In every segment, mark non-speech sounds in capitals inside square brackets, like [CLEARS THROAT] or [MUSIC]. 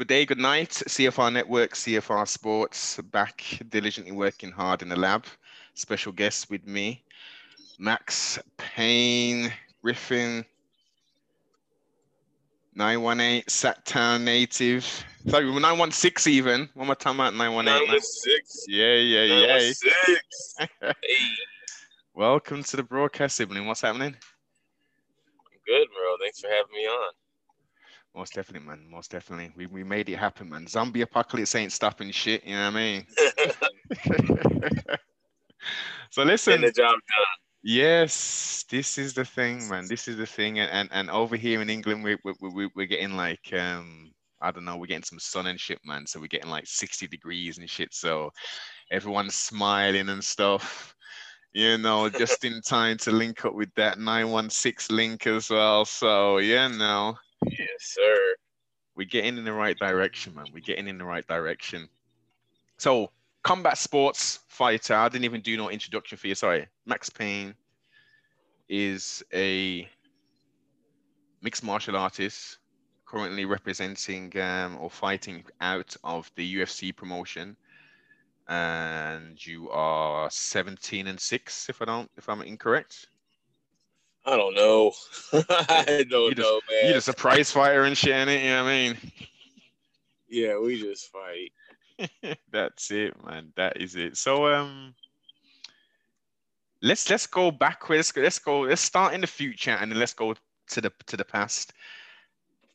Good day, good night. CFR Network, CFR Sports, back diligently working hard in the lab. Special guest with me, Max Payne Griffin, 918 Sacktown native. Sorry, 916 even. One more time out 918. 916. Yeah, yeah, yeah. 916. [LAUGHS] hey, Welcome to the broadcast sibling. What's happening? good, bro. Thanks for having me on. Most definitely, man. Most definitely. We, we made it happen, man. Zombie apocalypse ain't stopping shit. You know what I mean? [LAUGHS] [LAUGHS] so listen. Getting the job done. Yes, this is the thing, man. This is the thing, and and, and over here in England, we we we we're getting like um I don't know, we're getting some sun and shit, man. So we're getting like sixty degrees and shit. So everyone's smiling and stuff. You know, just in [LAUGHS] time to link up with that nine one six link as well. So yeah, no, Yes, sir. we're getting in the right direction, man. We're getting in the right direction. So, combat sports fighter. I didn't even do no introduction for you. Sorry, Max Payne is a mixed martial artist currently representing um, or fighting out of the UFC promotion. And you are 17 and six, if I don't, if I'm incorrect. I don't know. [LAUGHS] I don't You just- know, man. You're just a prize fighter and shit, innit? You know what I mean? Yeah, we just fight. [LAUGHS] That's it, man. That is it. So um let's let's go backwards. Let's go, let's go, let's start in the future and then let's go to the to the past.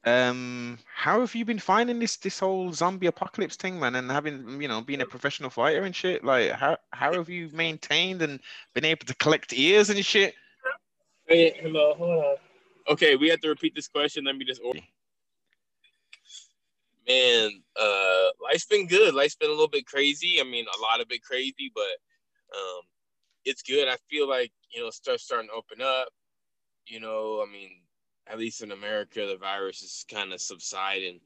Um how have you been finding this this whole zombie apocalypse thing, man, and having you know being a professional fighter and shit? Like how how have you maintained and been able to collect ears and shit? Hey, hello, hold on. Okay, we have to repeat this question. Let me just. Or- Man, uh, life's been good. Life's been a little bit crazy. I mean, a lot of it crazy, but um, it's good. I feel like you know stuff's starting to open up. You know, I mean, at least in America, the virus is kind of subsiding.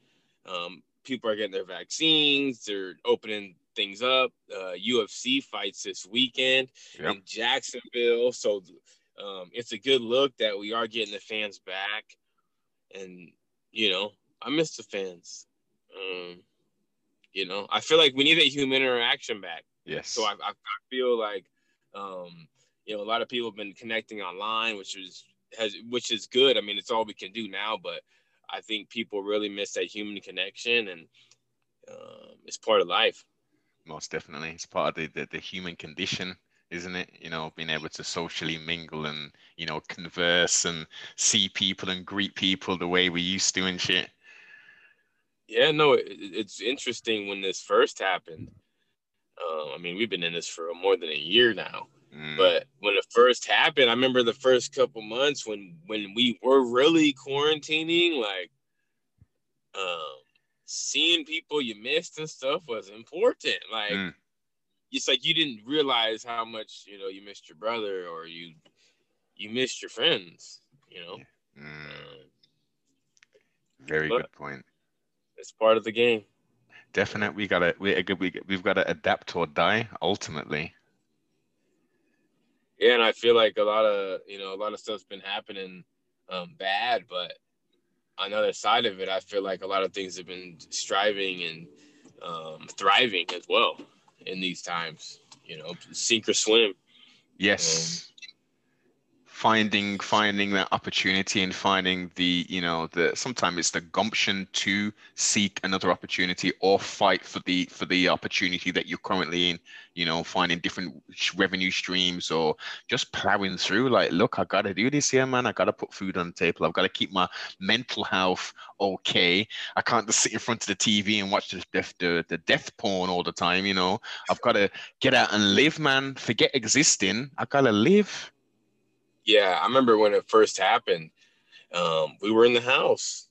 Um, people are getting their vaccines. They're opening things up. Uh, UFC fights this weekend Yep. in Jacksonville, so um, it's a good look that we are getting the fans back. And you know, I miss the fans. Um, you know, I feel like we need that human interaction back. Yes. So I, I, feel like, um, you know, a lot of people have been connecting online, which is has which is good. I mean, it's all we can do now, but I think people really miss that human connection, and um, it's part of life. Most definitely. It's part of the, the, the human condition, isn't it? You know, being able to socially mingle and, you know, converse and see people and greet people the way we used to and shit. Yeah, no, it, it's interesting when this first happened. Um, I mean, we've been in this for more than a year now. Mm, But when it first happened, I remember the first couple months when when we were really quarantining, like um seeing people you missed and stuff was important. Like Mm. It's like you didn't realize how much, you know, you missed your brother or you you missed your friends, you know. mm, Um, very but- good point. it's part of the game. Definitely, we gotta we, we we've got to adapt or die ultimately. Yeah, and I feel like a lot of you know a lot of stuff's been happening um, bad, but on the other side of it, I feel like a lot of things have been striving and um, thriving as well in these times. You know, sink or swim. Yes. Finding finding that opportunity and finding the you know the sometimes it's the gumption to seek another opportunity or fight for the for the opportunity that you're currently in you know finding different revenue streams or just plowing through like look i gotta do this here man. I gotta put food on the table. I've got to keep my mental health okay. I can't just sit in front of the tv and watch the death the, the death porn all the time you know. I've got to get out and live man. Forget existing. I gotta live Yeah, I remember when it first happened. Um, we were in the house,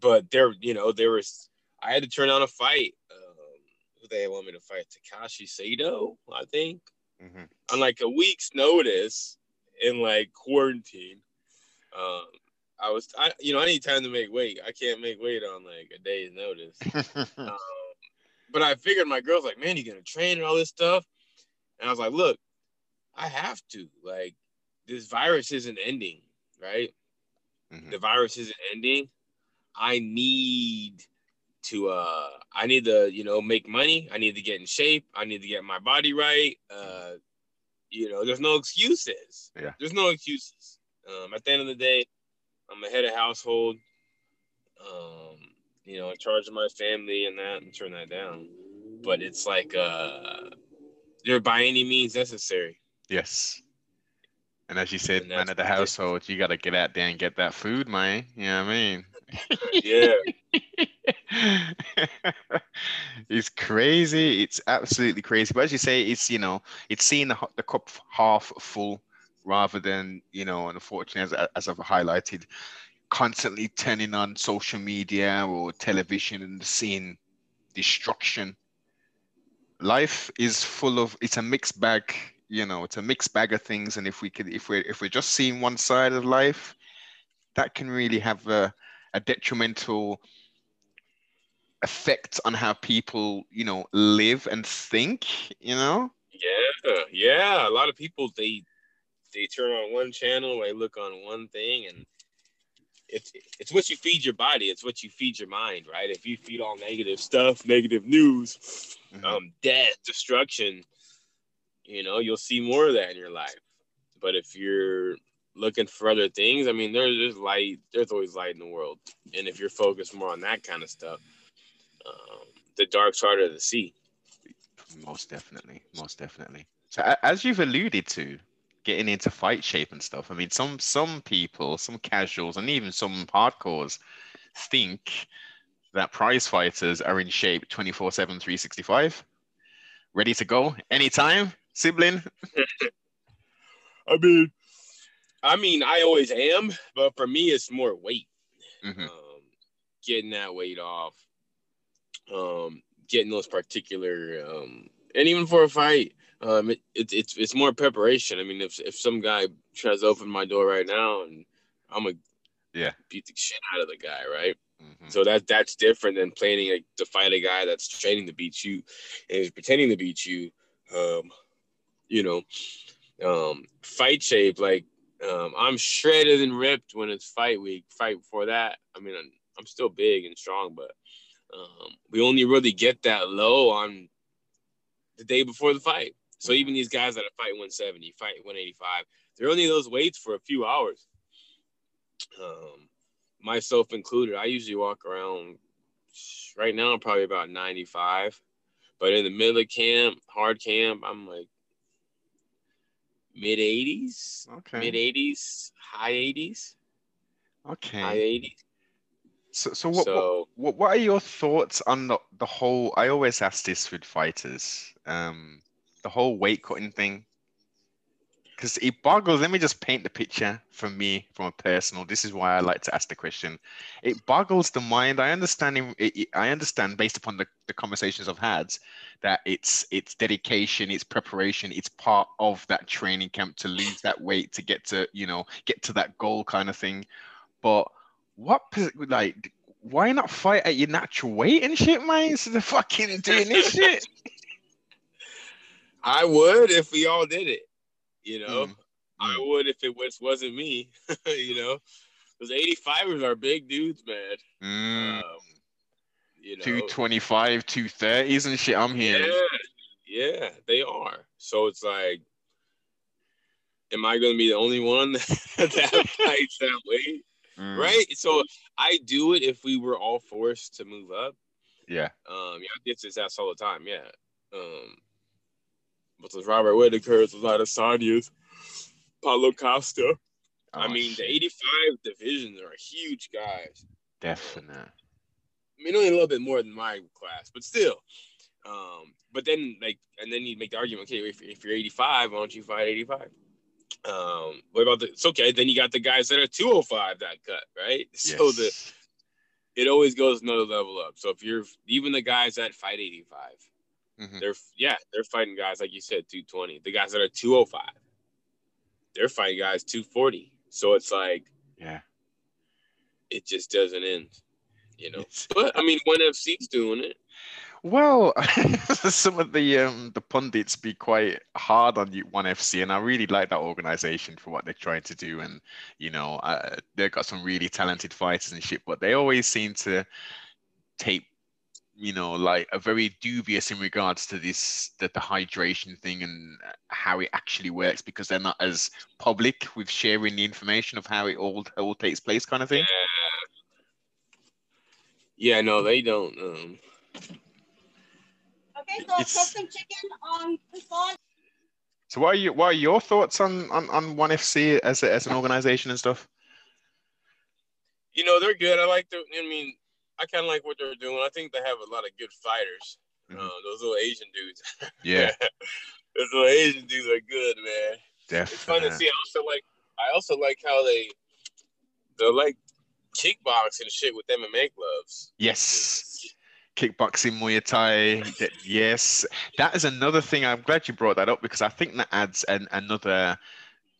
but there, you know, there was. I had to turn on a fight. Um, who they want me to fight? Takashi Sato, I think. Mhm. on like a week's notice in like quarantine. Um, I was, I, you know, I need time to make weight. I can't make weight on like a day's notice. [LAUGHS] um, but I figured my girl's like, man, you gonna train and all this stuff, and I was like, look, I have to. Like, this virus isn't ending, right? Mhm. The virus isn't ending. I need to uh I need to, you know, make money. I need to get in shape. I need to get my body right. Uh, you know, there's no excuses. Yeah. There's no excuses. Um, at the end of the day, I'm a head of household. Um, you know, in charge of my family and that and turn that down. But it's like uh they're by any means necessary. Yes. And as you said, man of the what it is. household, you gotta get out there and get that food, man. You know what I mean? Yeah. [LAUGHS] it's crazy. It's absolutely crazy. But as you say, it's you know, it's seeing the, the cup half full rather than you know, unfortunately, as as I've highlighted, constantly turning on social media or television and seeing destruction. Life is full of it's a mixed bag. You know, it's a mixed bag of things, and if we could, if we're if we're just seeing one side of life, that can really have a, a detrimental effect on how people, you know, live and think, you know? Yeah, yeah. A lot of people they they turn on one channel, they look on one thing, and it's it's what you feed your body. It's what you feed your mind, right? If you feed all negative stuff, negative news, Mhm. um, death, destruction, you know, you'll see more of that in your life. But if you're looking for other things, I mean, there's light. There's always light in the world, and if you're focused more on that kind of stuff, um, the dark's harder to see. Most definitely, most definitely. So as you've alluded to, getting into fight shape and stuff. I mean, some some people, some casuals, and even some hardcores think that prize fighters are in shape 24/7 365 ready to go anytime sibling [LAUGHS] I mean, I mean, I always am, but for me, it's more weight. Mhm. Um, getting that weight off, um, getting those particular, um, and even for a fight, um, it, it, it's it's more preparation. I mean, if if some guy tries to open my door right now, and I'm gonna Yeah. beat the shit out of the guy, right? Mhm. So that that's different than planning like, to fight a guy that's training to beat you and is pretending to beat you. Um, you know, um, fight shape like um, I'm shredded and ripped when it's fight week. Fight before that, I mean, I'm, I'm still big and strong, but um, we only really get that low on the day before the fight. So even these guys that are fight 170, fight 185, they're only those weights for a few hours. Um, myself included, I usually walk around. Right now, I'm probably about 95, but in the middle of camp, hard camp, I'm like mid 80s, okay mid 80s, high 80s, Okay. high okay 80s. so so what, what So What What are your thoughts on the, the whole? I always ask this with fighters, um, the whole weight cutting thing, because it boggles. Let me just paint the picture for me, from a personal. This is why I like to ask the question. It boggles the mind. I understand. it- I understand based upon the, the conversations I've had that it's it's dedication, it's preparation, it's part of that training camp to lose that weight to get to you know get to that goal kind of thing. But what like why not fight at your natural weight and shit, man? Instead of fucking doing this shit. [LAUGHS] I would if we all did it, you know. Mm, I mm. would if it was wasn't me, [LAUGHS] you know. Those 85ers are big dudes, man. Mm, Um, you know, 225, 230s and shit. I'm here. yeah, yeah, they are. So it's like, am I going to be the only one [LAUGHS] that fights that weight? Mm, Right. So I do it if we were all forced to move up. Yeah. Um, yeah, I get this ass all the time. Yeah. Um, but there's Robert Whitaker's, a lot of Sadia's, Paulo Costa. I Oh, mean, shit. the 85 divisions are huge guys. Definite. I mean, only a little bit more than my class, but still. Um, but then like, and then you make the argument, okay, if, if you're 85, why don't you fight 85? Um, what about the? It's okay. Then you got the guys that are 205 that cut, right? [LAUGHS] So the it always goes another level up. So if you're even the guys that fight 85, Mhm. they're yeah, they're fighting guys like you said 220. The guys that are 205, they're fighting guys 240. So it's like Yeah. it just doesn't end, you know. It's- But I mean, one FC's doing it. Well, [LAUGHS] some of the um the pundits be quite hard on you one FC, and I really like that organization for what they're trying to do. And you know, uh, they've got some really talented fighters and shit, but they always seem to take you know, like are very dubious in regards to this the, the hydration thing and how it actually works because they're not as public with sharing the information of how it all all takes place, kind of thing. Yeah, yeah no, they don't. Um... Okay, so it's... custom chicken on croissant. So what are you what are your thoughts on on, on one FC as a, as an organization and stuff? You know, they're good. I like the I mean, I kinda like what they're doing. I think they have a lot of good fighters. Mm-hmm. Uh, those little Asian dudes. [LAUGHS] Yeah. those little Asian dudes are good, man. Definitely. It's fun to see. I also like I also like how they they're like kickboxing shit with MMA gloves. Yes kickboxing, Muay Thai. yes, that is another thing. I'm glad you brought that up because I think that adds an, another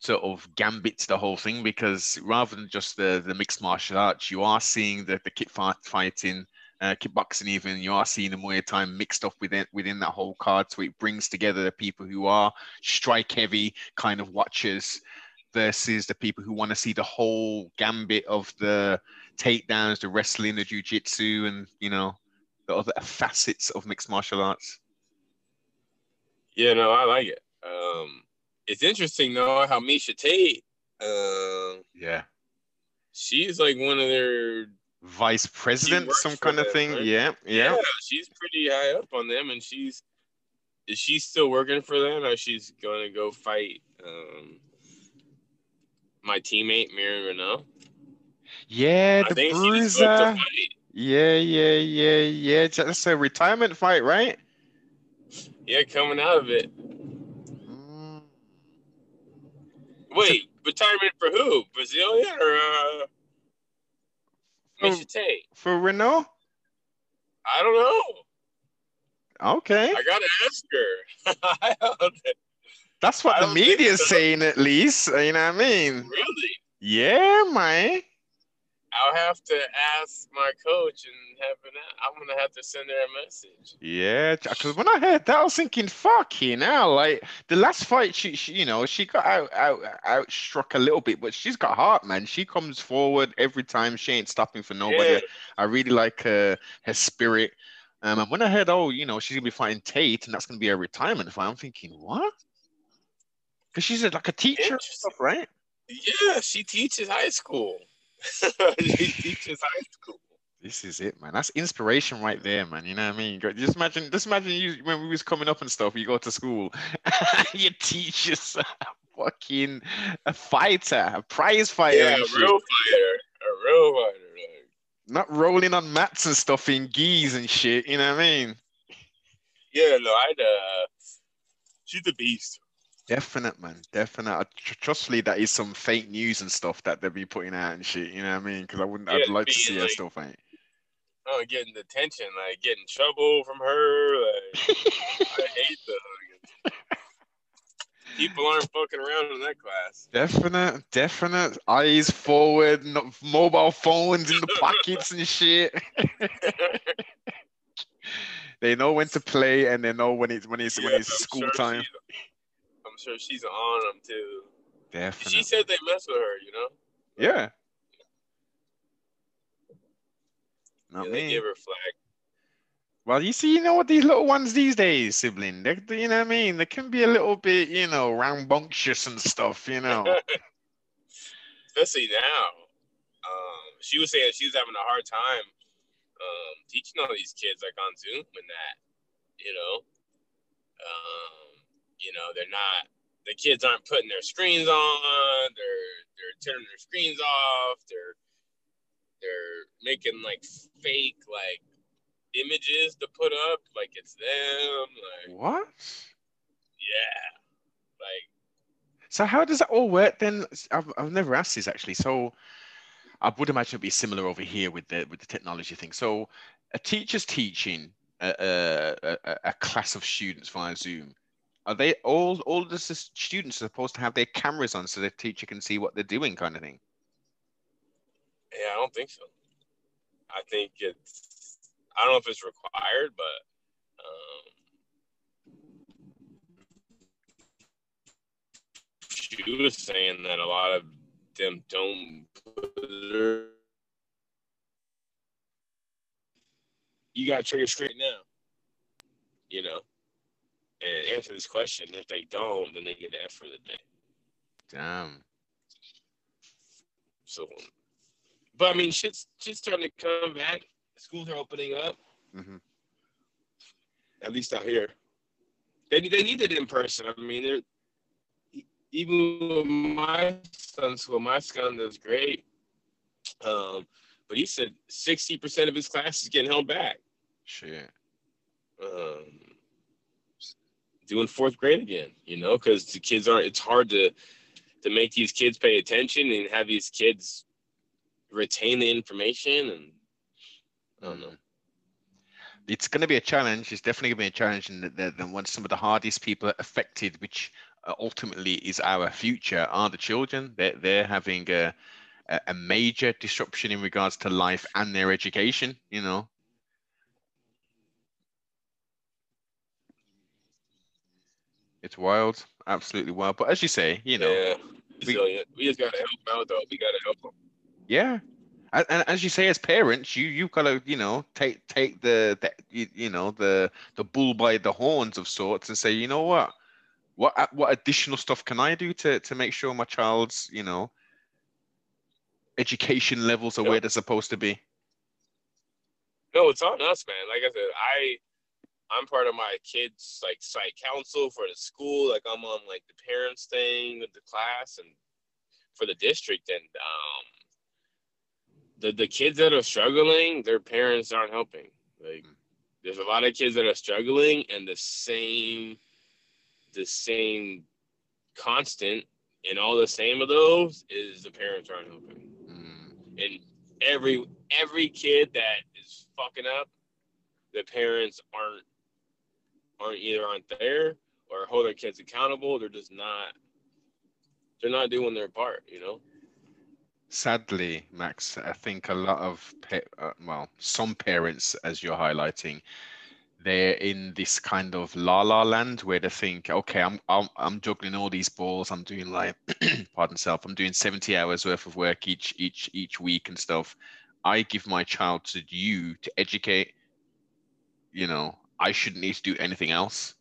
sort of gambit to the whole thing because rather than just the, the mixed martial arts, you are seeing the, the kick fight, fighting, uh, kickboxing even, you are seeing the Muay Thai mixed up within, within that whole card. So it brings together the people who are strike heavy kind of watchers versus the people who want to see the whole gambit of the takedowns, the wrestling, the jiu-jitsu, and, you know, the other facets of mixed martial arts. Yeah, no, I like it. Um, it's interesting though how Miesha Tate. Uh, yeah, she's like one of their vice president, some kind of thing. Right? Yeah, yeah, yeah. She's pretty high up on them, and she's is she still working for them, or she's going to go fight um, my teammate Marion Reneau? Yeah, the bruiser. Yeah, yeah, yeah, yeah. That's a retirement fight, right? Yeah, coming out of it. Mm. Wait, retirement for who? Brazilian or uh, Tate? For Reneau? I don't know. Okay. I gotta ask her. [LAUGHS] That's what the media's so. saying, at least. You know what I mean? Really? Yeah, man. I'll have to ask my coach and have an. I'm gonna have to send her a message. Yeah, because when I heard that, I was thinking, "Fuck you now!" Like the last fight, she, she, you know, she got out, out, out struck a little bit, but she's got heart, man. She comes forward every time. She ain't stopping for nobody. Yeah. I really like her, her spirit. Um, and when I heard, oh, you know, she's gonna be fighting Tate, and that's gonna be a retirement fight, I'm thinking, what? Because she's a, like a teacher stuff, right? Yeah, she teaches high school. [LAUGHS] he teaches high school. This is it, man. That's inspiration right there, man. You know what I mean? Just imagine, just imagine you when we was coming up and stuff. You go to school, [LAUGHS] your teacher's a [LAUGHS] fucking a fighter, a prize fighter. Yeah, a real fighter, a real fighter. Like. Not rolling on mats and stuff in gis and shit. You know what I mean? Yeah, no, I'd. Uh, she's a beast. Definite, man. Definite. Trustfully, that is some fake news and stuff that they'll be putting out and shit. You know what I mean? Because I wouldn't. Yeah, I'd like to see like, her still fight. Oh, getting attention, like getting trouble from her. Like, [LAUGHS] I hate the people aren't fucking around in that class. Definite, definite. Eyes forward, mobile phones in the pockets and shit. [LAUGHS] they know when to play and they know when it's when it's yeah, when it's I'm school sure time. I'm sure she's on them too. Definitely. She said they mess with her, you know. Yeah. Not yeah, me. They give her flag. Well, you see, you know what these little ones these days, sibling, they, you know what I mean? They can be a little bit, you know, rambunctious and stuff, you know. [LAUGHS] Especially now. Um, she was saying she was having a hard time um, teaching all these kids like on Zoom and that, you know. Um, you know, they're not the kids aren't putting their screens on. They're they're turning their screens off. They're they're making like fake like images to put up, like it's them. Like what? Yeah, like. So how does that all work then? I've, I've never asked this actually. So I would imagine it'd be similar over here with the with the technology thing. So a teacher's teaching a, a, a class of students via Zoom are they all all the students are supposed to have their cameras on so the teacher can see what they're doing, kind of thing? Yeah, I don't think so. I think it's I don't know if it's required, but um, she was saying that a lot of them don't you got to trigger straight now. You know, and answer this question. If they don't, then they get the F for the day. Damn. So, but I mean, shit's shit's starting to come back. Schools are opening up. hmm At least out here, they they need it in person. I mean, they're even with my son's school. My son does great. Um, but he said sixty percent of his class is getting held back. Shit. um, doing fourth grade again, you know, because the kids aren't. It's hard to to make these kids pay attention and have these kids retain the information. And I don't know. It's going to be a challenge. It's definitely going to be a challenge, and then one some of the hardest people affected, which uh, ultimately is our future, are the children. They're they're having a a major disruption in regards to life and their education. You know. It's wild, absolutely wild. But as you say, you know, yeah, we- resilient. We, just gotta help them out, though. We gotta help them. Yeah. And, and as you say, as parents, you you've got to you know take take the, the you, you know the the bull by the horns of sorts and say you know what what uh, what additional stuff can I do to to make sure my child's you know education levels are Yeah. where they're supposed to be. No, it's on us, man. Like I said, I I'm part of my kids like site council for the school. Like I'm on like the parents thing with the class and for the district and um the the kids that are struggling, their parents aren't helping. Like there's a lot of kids that are struggling and the same the same constant in all the same of those is the parents aren't helping Mm, and every every kid that is fucking up, the parents aren't aren't either aren't there or hold their kids accountable. They're just not. They're not doing their part, you know. Sadly, Max, I think a lot of pa- uh, well, some parents, as you're highlighting, they're in this kind of la la land where they think, okay, I'm I'm I'm juggling all these balls. I'm doing like, [CLEARS THROAT] pardon self, I'm doing 70 hours worth of work each each each week and stuff. I give my child to you to educate. You know, I shouldn't need to do anything else.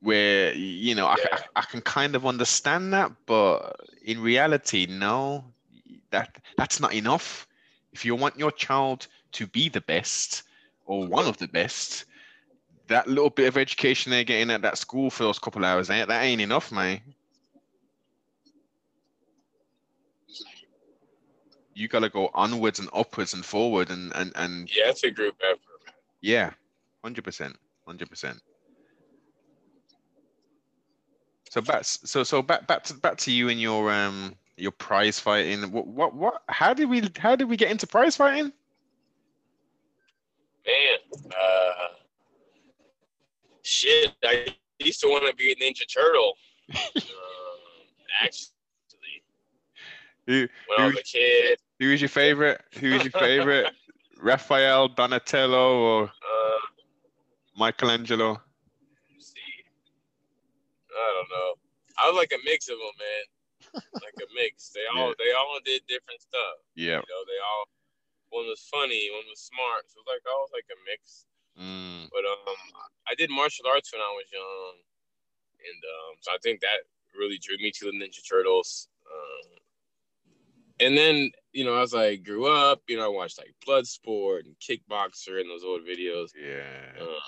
Where you know, I, Yeah. I, I can kind of understand that, but in reality, no, that that's not enough. If you want your child to be the best or one of the best, that little bit of education they're getting at that school for those couple hours, ain't that ain't enough, man. You gotta go onwards and upwards and forward and and and Yeah, it's a group effort. man. yeah, hundred percent, hundred percent. So back, so so back back to back to you and your um your prize fighting. What what what? How did we how did we get into prize fighting? Man, uh, shit. I used to want to be a Ninja Turtle. [LAUGHS] um, actually, Who when I was a kid. who is your favorite? Who is your favorite? [LAUGHS] Raphael, Donatello, or Michelangelo? I don't know. I was like a mix of them, man. Like a mix. They [LAUGHS] all Yeah. they all did different stuff. Yeah. You know, they all one was funny, one was smart. So it was like I was like a mix. Mm, But um, I did martial arts when I was young, and um, so I think that really drew me to the Ninja Turtles. Um, and then you know, as I grew up, you know, I watched like Bloodsport and Kickboxer and those old videos. yeah. Uh,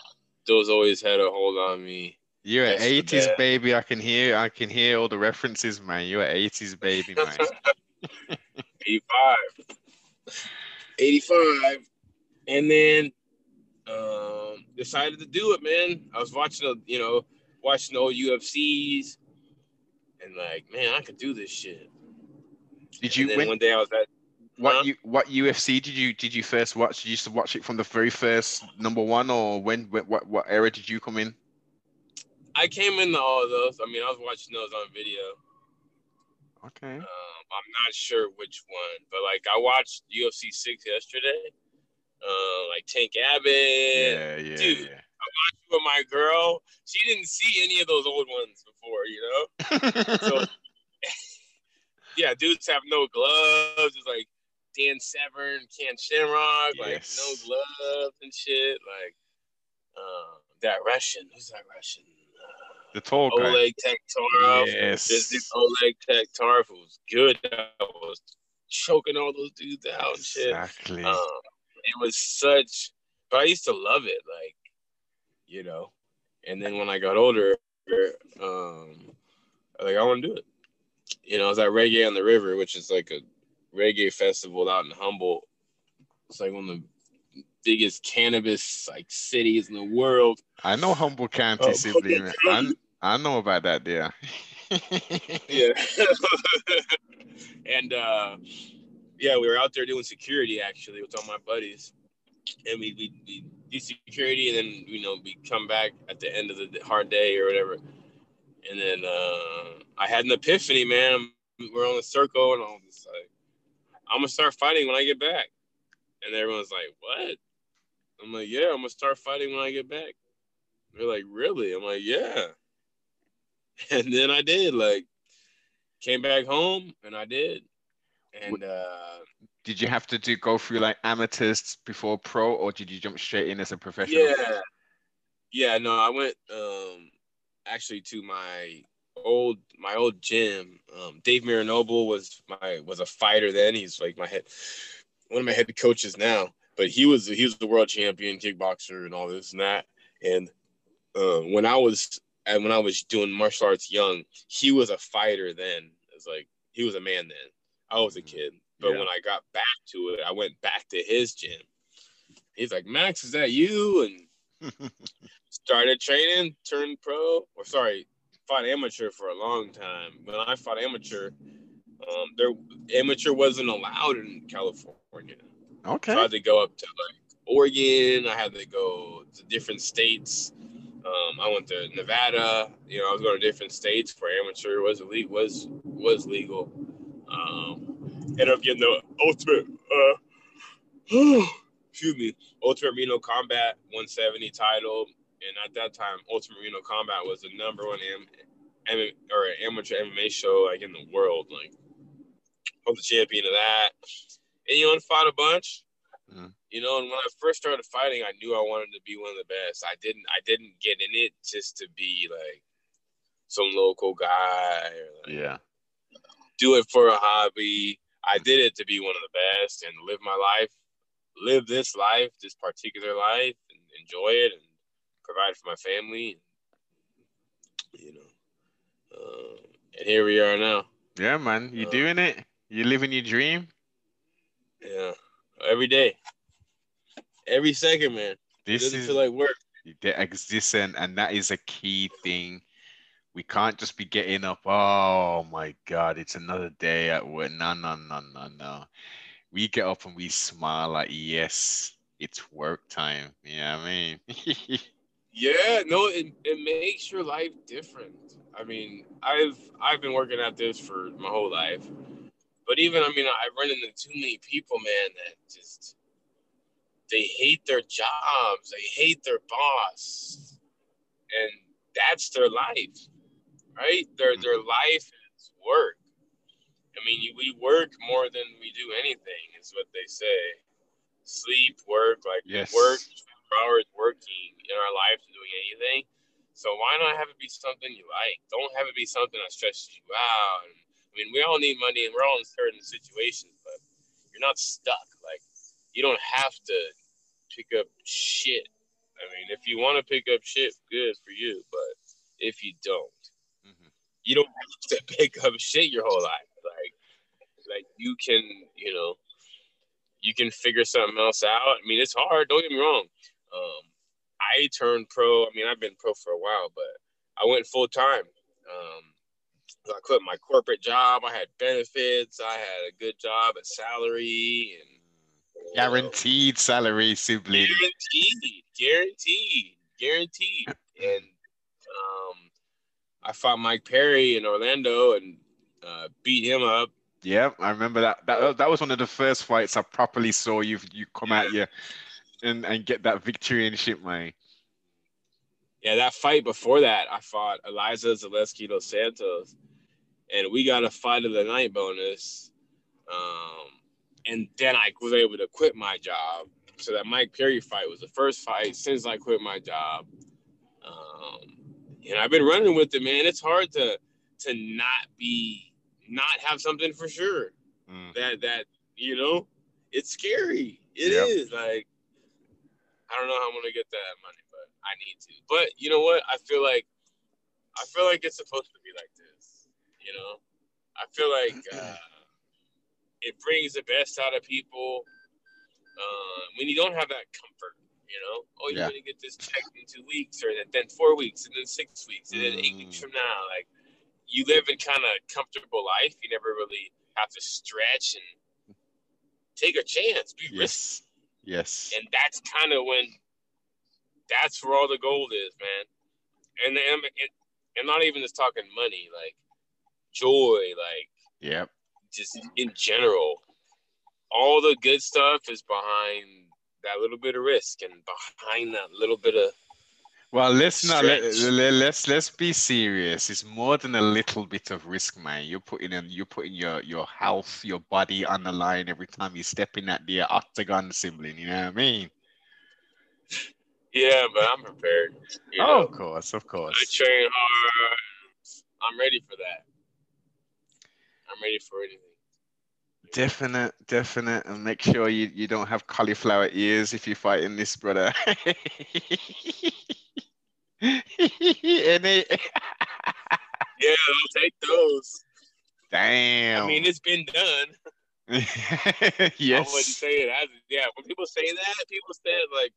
those always had a hold on me. You're an 80s baby. I can hear I can hear all the references, man. You're an 80s baby, man. [LAUGHS] 85. 85. And then um, decided to do it, man. I was watching, a, you know, watching old UFCs and like, man, I could do this shit. Did you then when, one day I was at, what huh? you what UFC did you did you first watch? Did you used to watch it from the very first number one, or when, when what what era did you come in? I came into all of those. I mean, I was watching those on video. Okay. Um, I'm not sure which one, but like I watched UFC 6 yesterday. Uh, like Tank Abbott. Yeah, yeah, dude. yeah. I watched it with my girl, she didn't see any of those old ones before, you know? [LAUGHS] So [LAUGHS] yeah, dudes have no gloves. It's like, Dan Severn, Ken Shamrock, like no gloves and shit. Like uh, that Russian, who's that Russian? The tall guy. Oleg Taktarov. Yes. This Oleg Taktarov who was good. I was choking all those dudes out and shit. Exactly. Um, it was such, but I used to love it, like, you know. And then when I got older, um, like I want to do it. You know, it's was at Reggae on the River, which is like a reggae festival out in Humboldt. It's like one of the biggest cannabis like cities in the world. I know Humboldt County, Oh. Humboldt I, County. I know about that, [LAUGHS] yeah. Yeah. [LAUGHS] and uh yeah, we were out there doing security actually with all my buddies. And we we, we do security and then you know we come back at the end of the hard day or whatever. And then uh I had an epiphany, man. We're on the circle and I was just like, I'm gonna start fighting when I get back. And everyone's like, What? I'm like, Yeah, I'm gonna start fighting when I get back. They're like, Really? I'm like, Yeah. [LAUGHS] And then I did, like came back home and I did. And uh Did you have to do go through like amateurs before pro, or did you jump straight in as a professional? yeah. Yeah, no, I went um actually to my old my old gym. Um Dave Miranoble was my was a fighter then. He's like my head one of my head coaches now. But he was he was the world champion kickboxer and all this and that. And uh, when I was and when I was doing martial arts young, he was a fighter then. It's like he was a man then. I was a kid. But Yeah. when I got back to it, I went back to his gym. He's like, Max, is that you? And [LAUGHS] started training, turned pro, or sorry, fought amateur for a long time. When I fought amateur, um, there amateur wasn't allowed in California. okay. So I had to go up to like Oregon. I had to go to different states. Um, I went to Nevada. You know, I was going to different states for amateur was elite was was legal. Um, ended up getting the ultimate. Uh, [SIGHS] excuse me, Ultimate Reno Combat 170 title, and at that time, Ultimate Reno Combat was the number one M, M or amateur MMA show like in the world. Like, I was the champion of that, and you know, fought a bunch. Mm. You know, and when I first started fighting, I knew I wanted to be one of the best. I didn't. I didn't get in it just to be like some local guy or like, yeah. do it for a hobby. I did it to be one of the best and live my life, live this life, this particular life, and enjoy it and provide for my family. You know, uh, and here we are now. Yeah, man. You Uh, doing it? You living your dream? Yeah, every day, every second, man. This doesn't is feel like work. the existence, and that is a key thing. We can't just be getting up. Oh my God, it's another day at work. No, no, no, no, no. We get up and we smile like, yes, it's work time. You know what I mean? [LAUGHS] Yeah, no, it, it makes your life different. I mean, I've I've been working at this for my whole life, but even I mean, I run into too many people, man, that just they hate their jobs, they hate their boss, and that's their life, right? Their mm-hmm. their life is work. I mean, we work more than we do anything, is what they say. Sleep, work, like Yes. work hours working in our lives and doing anything. So why not have it be something you like? Don't have it be something that stresses you out. And, I mean, we all need money and we're all in certain situations, but you're not stuck. Like you don't have to pick up shit. I mean, if you want to pick up shit, good for you. But if you don't, Mhm. you don't have to [LAUGHS] pick up shit your whole life. Like, like you can, you know, you can figure something else out. I mean, it's hard. Don't get me wrong. Um, I turned pro. I mean, I've been pro for a while, but I went full time. Um, I quit my corporate job. I had benefits. I had a good job, a salary, and you know, Guaranteed salary, sibling. guaranteed, guaranteed, guaranteed. And um, I fought Mike Perry in Orlando and uh, beat him up. Yeah, I remember that. That that was one of the first fights I properly saw you you come out here and and get that victory and shit, man. Yeah, that fight before that, I fought Elizeu Zaleski dos Santos, and we got a fight of the night bonus. Um, and then I was able to quit my job. So that Mike Perry fight was the first fight since I quit my job. Um, and I've been running with it, man. It's hard to to not be not have something for sure. Mm. That that you know, it's scary. It Yep. is like I don't know how I'm gonna get that money, I need to. But you know what? I feel like I feel like it's supposed to be like this. You know, I feel like uh, it brings the best out of people uh, when you don't have that comfort. You know, oh, you're Yeah. gonna get this checked in two weeks, or then four weeks, and then six weeks, and then eight Mm. weeks from now. Like you live in kind of comfortable life. You never really have to stretch and take a chance, be risky Yes. Yes. and that's kind of when that's where all the gold is, man. And and, not even just talking money, like joy, like Yep. just in general. All the good stuff is behind that little bit of risk and behind that little bit of Well, let's not let, let, let's let's be serious. It's more than a little bit of risk, man. You're putting in you're putting your your health, your body on the line every time you step in that the octagon sibling. You know what I mean? Yeah, but I'm prepared. You Oh, of course, of course. I train hard. I'm ready for that. I'm ready for anything. Definite, definite, and make sure you, you don't have cauliflower ears if you're fighting this, brother. [LAUGHS] [LAUGHS] Yeah, I'll take those. Damn. I mean, it's been done. [LAUGHS] I wouldn't say it as yeah. When people say that, people say it like,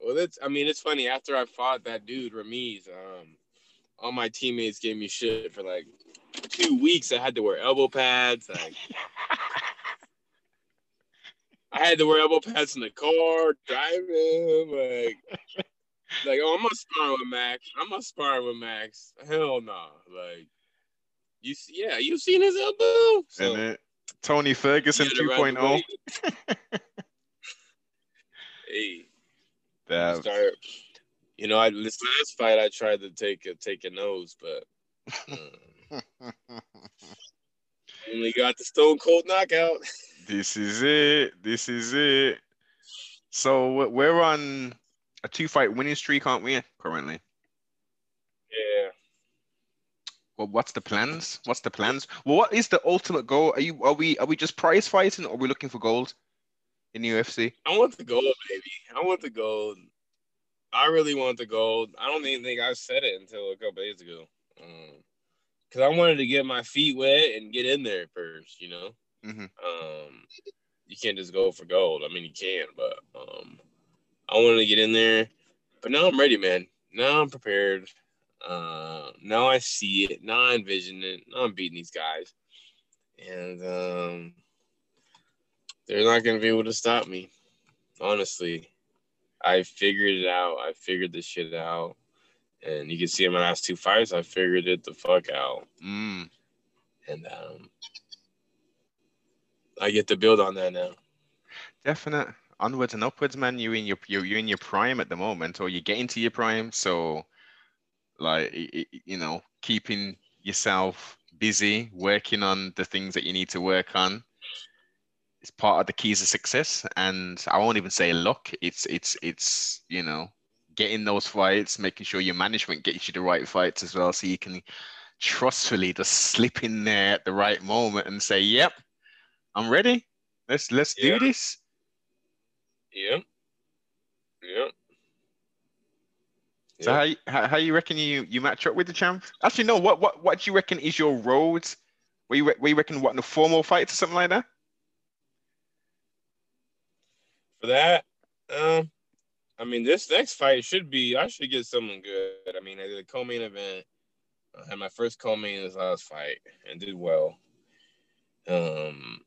well, that's. I mean, it's funny. After I fought that dude Ramiz, um, all my teammates gave me shit for like two weeks. I had to wear elbow pads. Like, [LAUGHS] I had to wear elbow pads in the car driving. Like, like oh, I'm not spar with Max. I'm not spar with Max. Hell no. Like, you see, yeah, you seen his elbow. So, And it, Tony Ferguson oh. you gotta ride the 2.0. [LAUGHS] hey. Damn. start. You know, I this last fight I tried to take a take a nose, but uh, [LAUGHS] only got the Stone Cold knockout. [LAUGHS] This is it. This is it. So we- we're on a two fight winning streak, aren't we? Currently. Yeah, Well, what's the plans? What's the plans? Well, what is the ultimate goal? Are you are we are we just prize fighting or are we looking for gold in UFC? I want the gold, baby. I want the gold. I really want the gold. I don't even think I said it until a couple days ago. Because I wanted to get my feet wet and get in there first, you know. Mhm. Um, you can't just go for gold. I mean, you can, but um, I wanted to get in there. But now I'm ready, man. Now I'm prepared. Uh, now I see it. Now I envision it. Now I'm beating these guys, and um, they're not gonna be able to stop me. Honestly, I figured it out. I figured this shit out, and you can see in my last two fights, I figured it the fuck out, Mm. and um, I get to build on that now. Definite onwards and upwards, man. You in your you you're in your prime at the moment, or you're getting to your prime. So, like you know, keeping yourself busy, working on the things that you need to work on, is part of the keys of success. And I won't even say luck. It's it's it's you know, getting those fights, making sure your management gets you the right fights as well, so you can trustfully just slip in there at the right moment and say, "Yep, I'm ready. Let's let's Yeah. do this." Yep. Yep. So Yep. how, how how you reckon you you match up with the champ? Actually, no. What what what do you reckon is your road? Where you where you reckon what in a formal fight or something like that? For that, um, I mean, this next fight should be. I should get someone good. I mean, I did a co-main event. I had my first co-main in this last fight and did well. Um,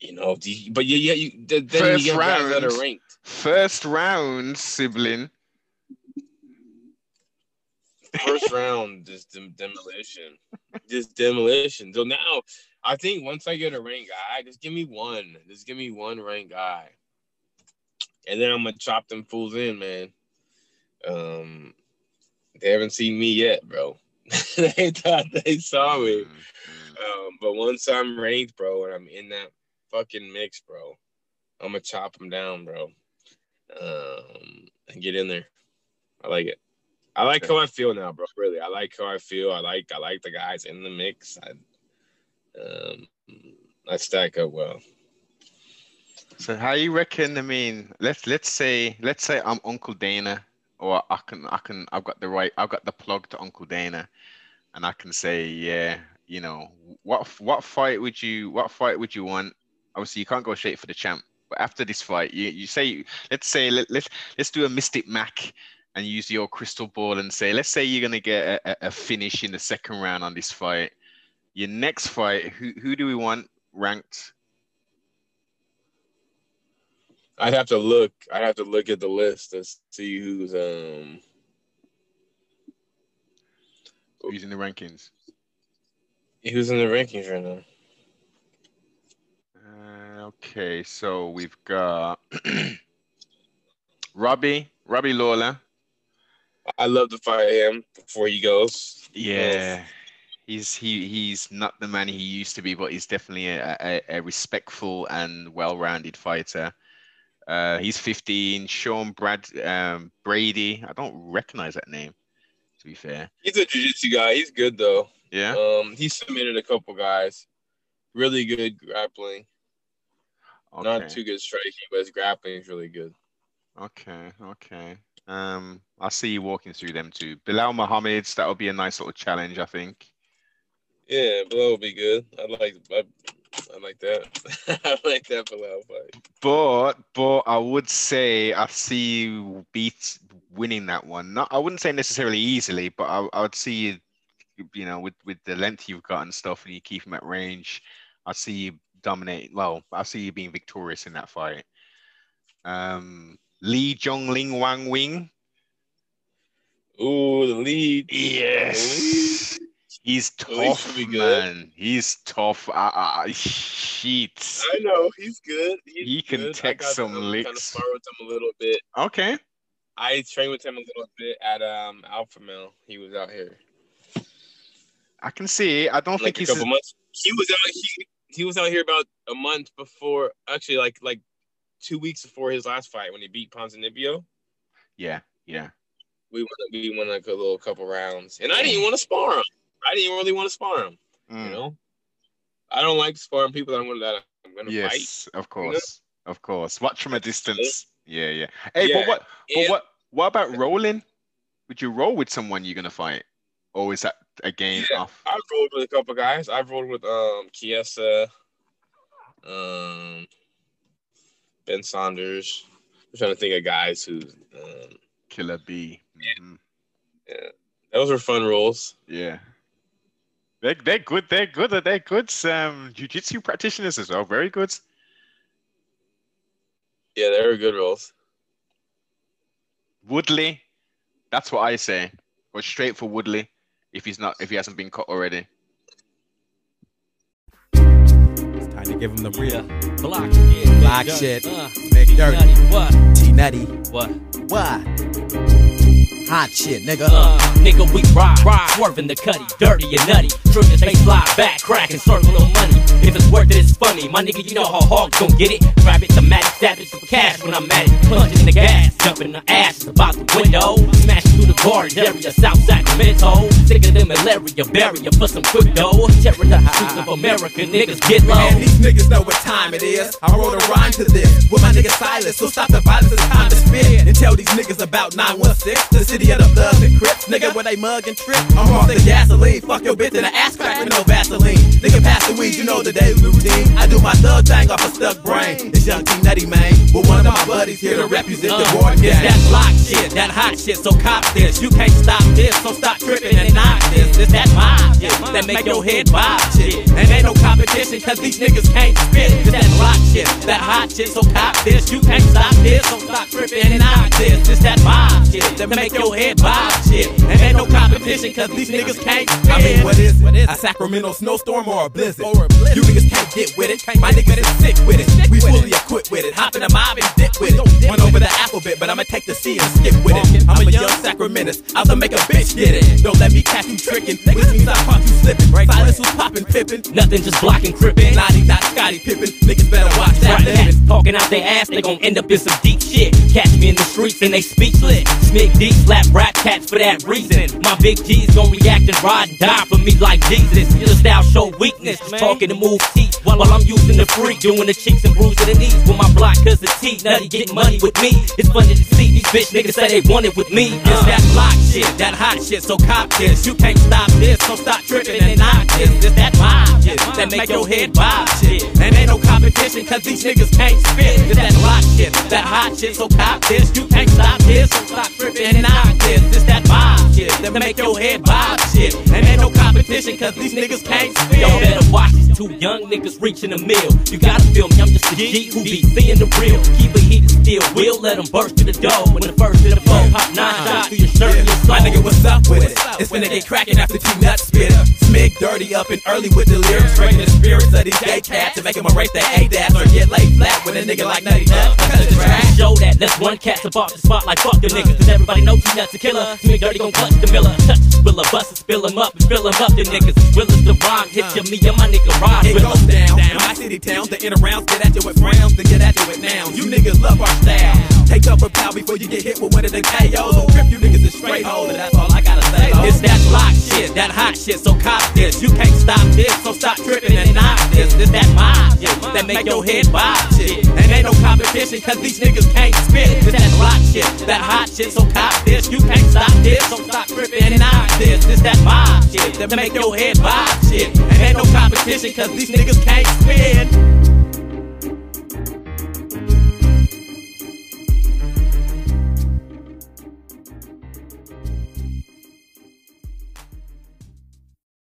you know, the, but yeah, yeah, you then then First you get guys that are ranked. First round, sibling. First round, just dem- demolition, just demolition. So now, I think once I get a ranked guy, just give me one. Just give me one ranked guy, and then I'm gonna chop them fools in, man. Um, they haven't seen me yet, bro. [LAUGHS] they thought they saw me. Mm, mm. Um, but once I'm ranked, bro, and I'm in that fucking mix, bro. I'm gonna chop them down, bro. Um, and get in there. I like it. I like how I feel now, bro. Really, I like how I feel. I like I like the guys in the mix. I um I stack up well. So how you reckon? I mean, let's let's say let's say I'm Uncle Dana, or I can I can I've got the right I've got the plug to Uncle Dana, and I can say yeah, you know what what fight would you what fight would you want? Obviously, you can't go straight for the champ, but after this fight, you you say let's say let, let's let's do a Mystic Mac and use your crystal ball and say let's say you're gonna get a, a finish in the second round on this fight. Your next fight, who who do we want ranked? I'd have to look. I'd have to look at the list to see who's um who's in the rankings. Who's in the rankings right now? Uh, okay, so we've got [CLEARS THROAT] Robbie, Robbie Lawler. I love to fight him before he goes. Yeah, he's he he's not the man he used to be, but he's definitely a, a, a respectful and well-rounded fighter. Uh, he's 15. Sean Brad um, Brady. I don't recognize that name. To be fair, he's a jiu-jitsu guy. He's good though. Yeah. Um, he submitted a couple guys. Really good grappling. Okay. Not too good striking, but his grappling is really good. Okay. Okay. Um, I see you walking through them too. Belal Muhammad's that would be a nice little challenge, I think. Yeah, Belal would be good. I'd like I, I like that. [LAUGHS] I like that Belal fight. But but I would say I see you beat winning that one. Not I wouldn't say necessarily easily, but I, I would see you you know with with the length you've got and stuff, and you keep him at range. I see you dominate. Well, I see you being victorious in that fight. Um, Lee Jong Ling Wang Wing. Oh, the lead. Yes. He's tough, man. He's tough. Uh, uh, shit. I know he's good. He's he can good. take some licks. Kind of spar with him a little bit. Okay. I trained with him a little bit at um Alpha Male. He was out here. I can see. I don't like think a he's. months. He was out. He, he was out here about a month before. Actually, like like two weeks before his last fight when he beat Ponzinibbio. Yeah, yeah. We won, we won like a little couple rounds, and I didn't want to spar him. I didn't really want to spar him. Mm. You know, I don't like sparring people that I'm gonna that I'm gonna yes, fight. Yes, of course, you know? of course. Watch from a distance. Yeah, yeah. Hey, Yeah, but what? But and- what? What about rolling? Would you roll with someone you're gonna fight, or is that again Yeah, off? I've rolled with a couple guys. I've rolled with um Chiesa, um Ben Saunders. I'm trying to think of guys who um, Killer B. Mhm. those were fun rolls. Yeah. They're, they're good. They're good. They're good. Um, jiu-jitsu practitioners as well. Very good. Yeah, they were good rolls. Woodley. That's what I say. Go straight for Woodley if he's not if he hasn't been cut already. Time to give him the real Block shit. Block shit. Uh, big Big dirt. What? T Nutty. What? What? Hot shit, nigga. Uh, nigga, we ride, ride, swerving the cutty, dirty and nutty. Triggers, they fly back, cracking, circle no money. If it's worth it, it's funny. My nigga, you know how hogs gon' get it. Grab it, the magic, stab it for cash when I'm at it. Punching in the gas, jumping the ass about the window. Smashing through the garden area, south Sacramento. Sicker than malaria, barrier for some quick dough. Terror the streets of America, niggas get low. Man, these niggas know what time it is. I wrote a rhyme to this with my nigga Silas. So stop the violence, it's time to spit. And tell these niggas about 916, the city of the Bloods and Crips. Nigga, where they mug and trip. I'm off the gasoline. Fuck your bitch in the ass crack with no Vaseline. Nigga, pass the weed, you know the daily routine. I do my thug thing off a stuck brain. It's young T Nutty, man. With one of my buddies here to represent the Uh, board it's gang. that block shit, that hot shit, so cop this. You can't stop this, so stop tripping and knock this. This that mob shit, that make your head bob shit. And ain't no competition, cause these niggas can't spit. It's that block shit, that hot shit, so cop this. You can't stop this, so stop tripping and knock this. This that mob shit, that make your head bob shit. And ain't no competition cause these niggas can't. I mean, what is it? A Sacramento snowstorm or a blizzard? Or a blizzard. You niggas get with it. My niggas is sick with it. We fully equipped with it. Hop in the mob and dip with it. Went over the alphabet, but I'ma take the C and skip with it. I'm a young Sacramentist. I'll make a bitch get it. Don't let me catch you tricking. Which means I caught you slipping. Silence was popping, pippin'. Nothing just blocking, crippin'. Naughty, not Scottie Pippen. Niggas better watch that. Cats talking out their ass, they gon' end up in some deep shit. Catch me in the streets and they speechless. Smick deep, slap rap cats for that reason. My big G's gon' react and ride and die for me like Jesus. Your style show weakness, talking to move teeth while I'm using the freak, doing the cheeks and bruising the knees with my block cause the teeth. Nutty getting money with me. It's funny to see these bitch niggas say they want it with me. It's that block shit, that hot shit, so cop this. You can't stop this, so stop tripping and knock this. It's that vibe shit that make your head bob shit. And ain't no competition cause these niggas can't spit. It's that block shit, that hot shit, so cop this. You can't stop this, so stop tripping and knock this. It's that vibe shit that make your head bob shit. And ain't no competition cause these niggas can't spit. Y'all better watch these two young niggas reaching the mill. You gotta feel me, I'm just a G who be seeing the real. Keep it heated still, will let them burst to the door. When the first to the flow, hop nine shots through your shirt and your. My nigga, what's up with it? It's finna get cracking after T nuts spit. Smig dirty up and early with the lyrics, breaking the spirits of these gay cats to make them erase their A-dash or get laid flat with a nigga like Nutty Nut. Cut the trash. Show that, let's one cat up off the spot like fuck the niggas. Cause everybody know T-Nuts a killer. Smear dirty gon' clutch the miller. Touch the spiller, bust it, spill him up and fill him up. The niggas as real the rhyme. Hit uh. you, me and my nigga ride. It goes down. In my city towns, the inner rounds get at you with frowns, then get at you with nouns. You niggas love our style. Take up a pow before you get hit with one of the KOs. Don't trip, you niggas is straight hole, and that's all I gotta say. It's that block shit, that hot shit, so cop this. You can't stop this, so stop tripping and knock this. This that mob shit that make your head bob shit. And ain't no competition, cause these niggas can't spit. It's that block shit, that hot shit, so cop this. You can't stop this, so stop tripping and knock this. This that mob shit that make your head bob shit. And ain't no competition, cause these niggas can't spit.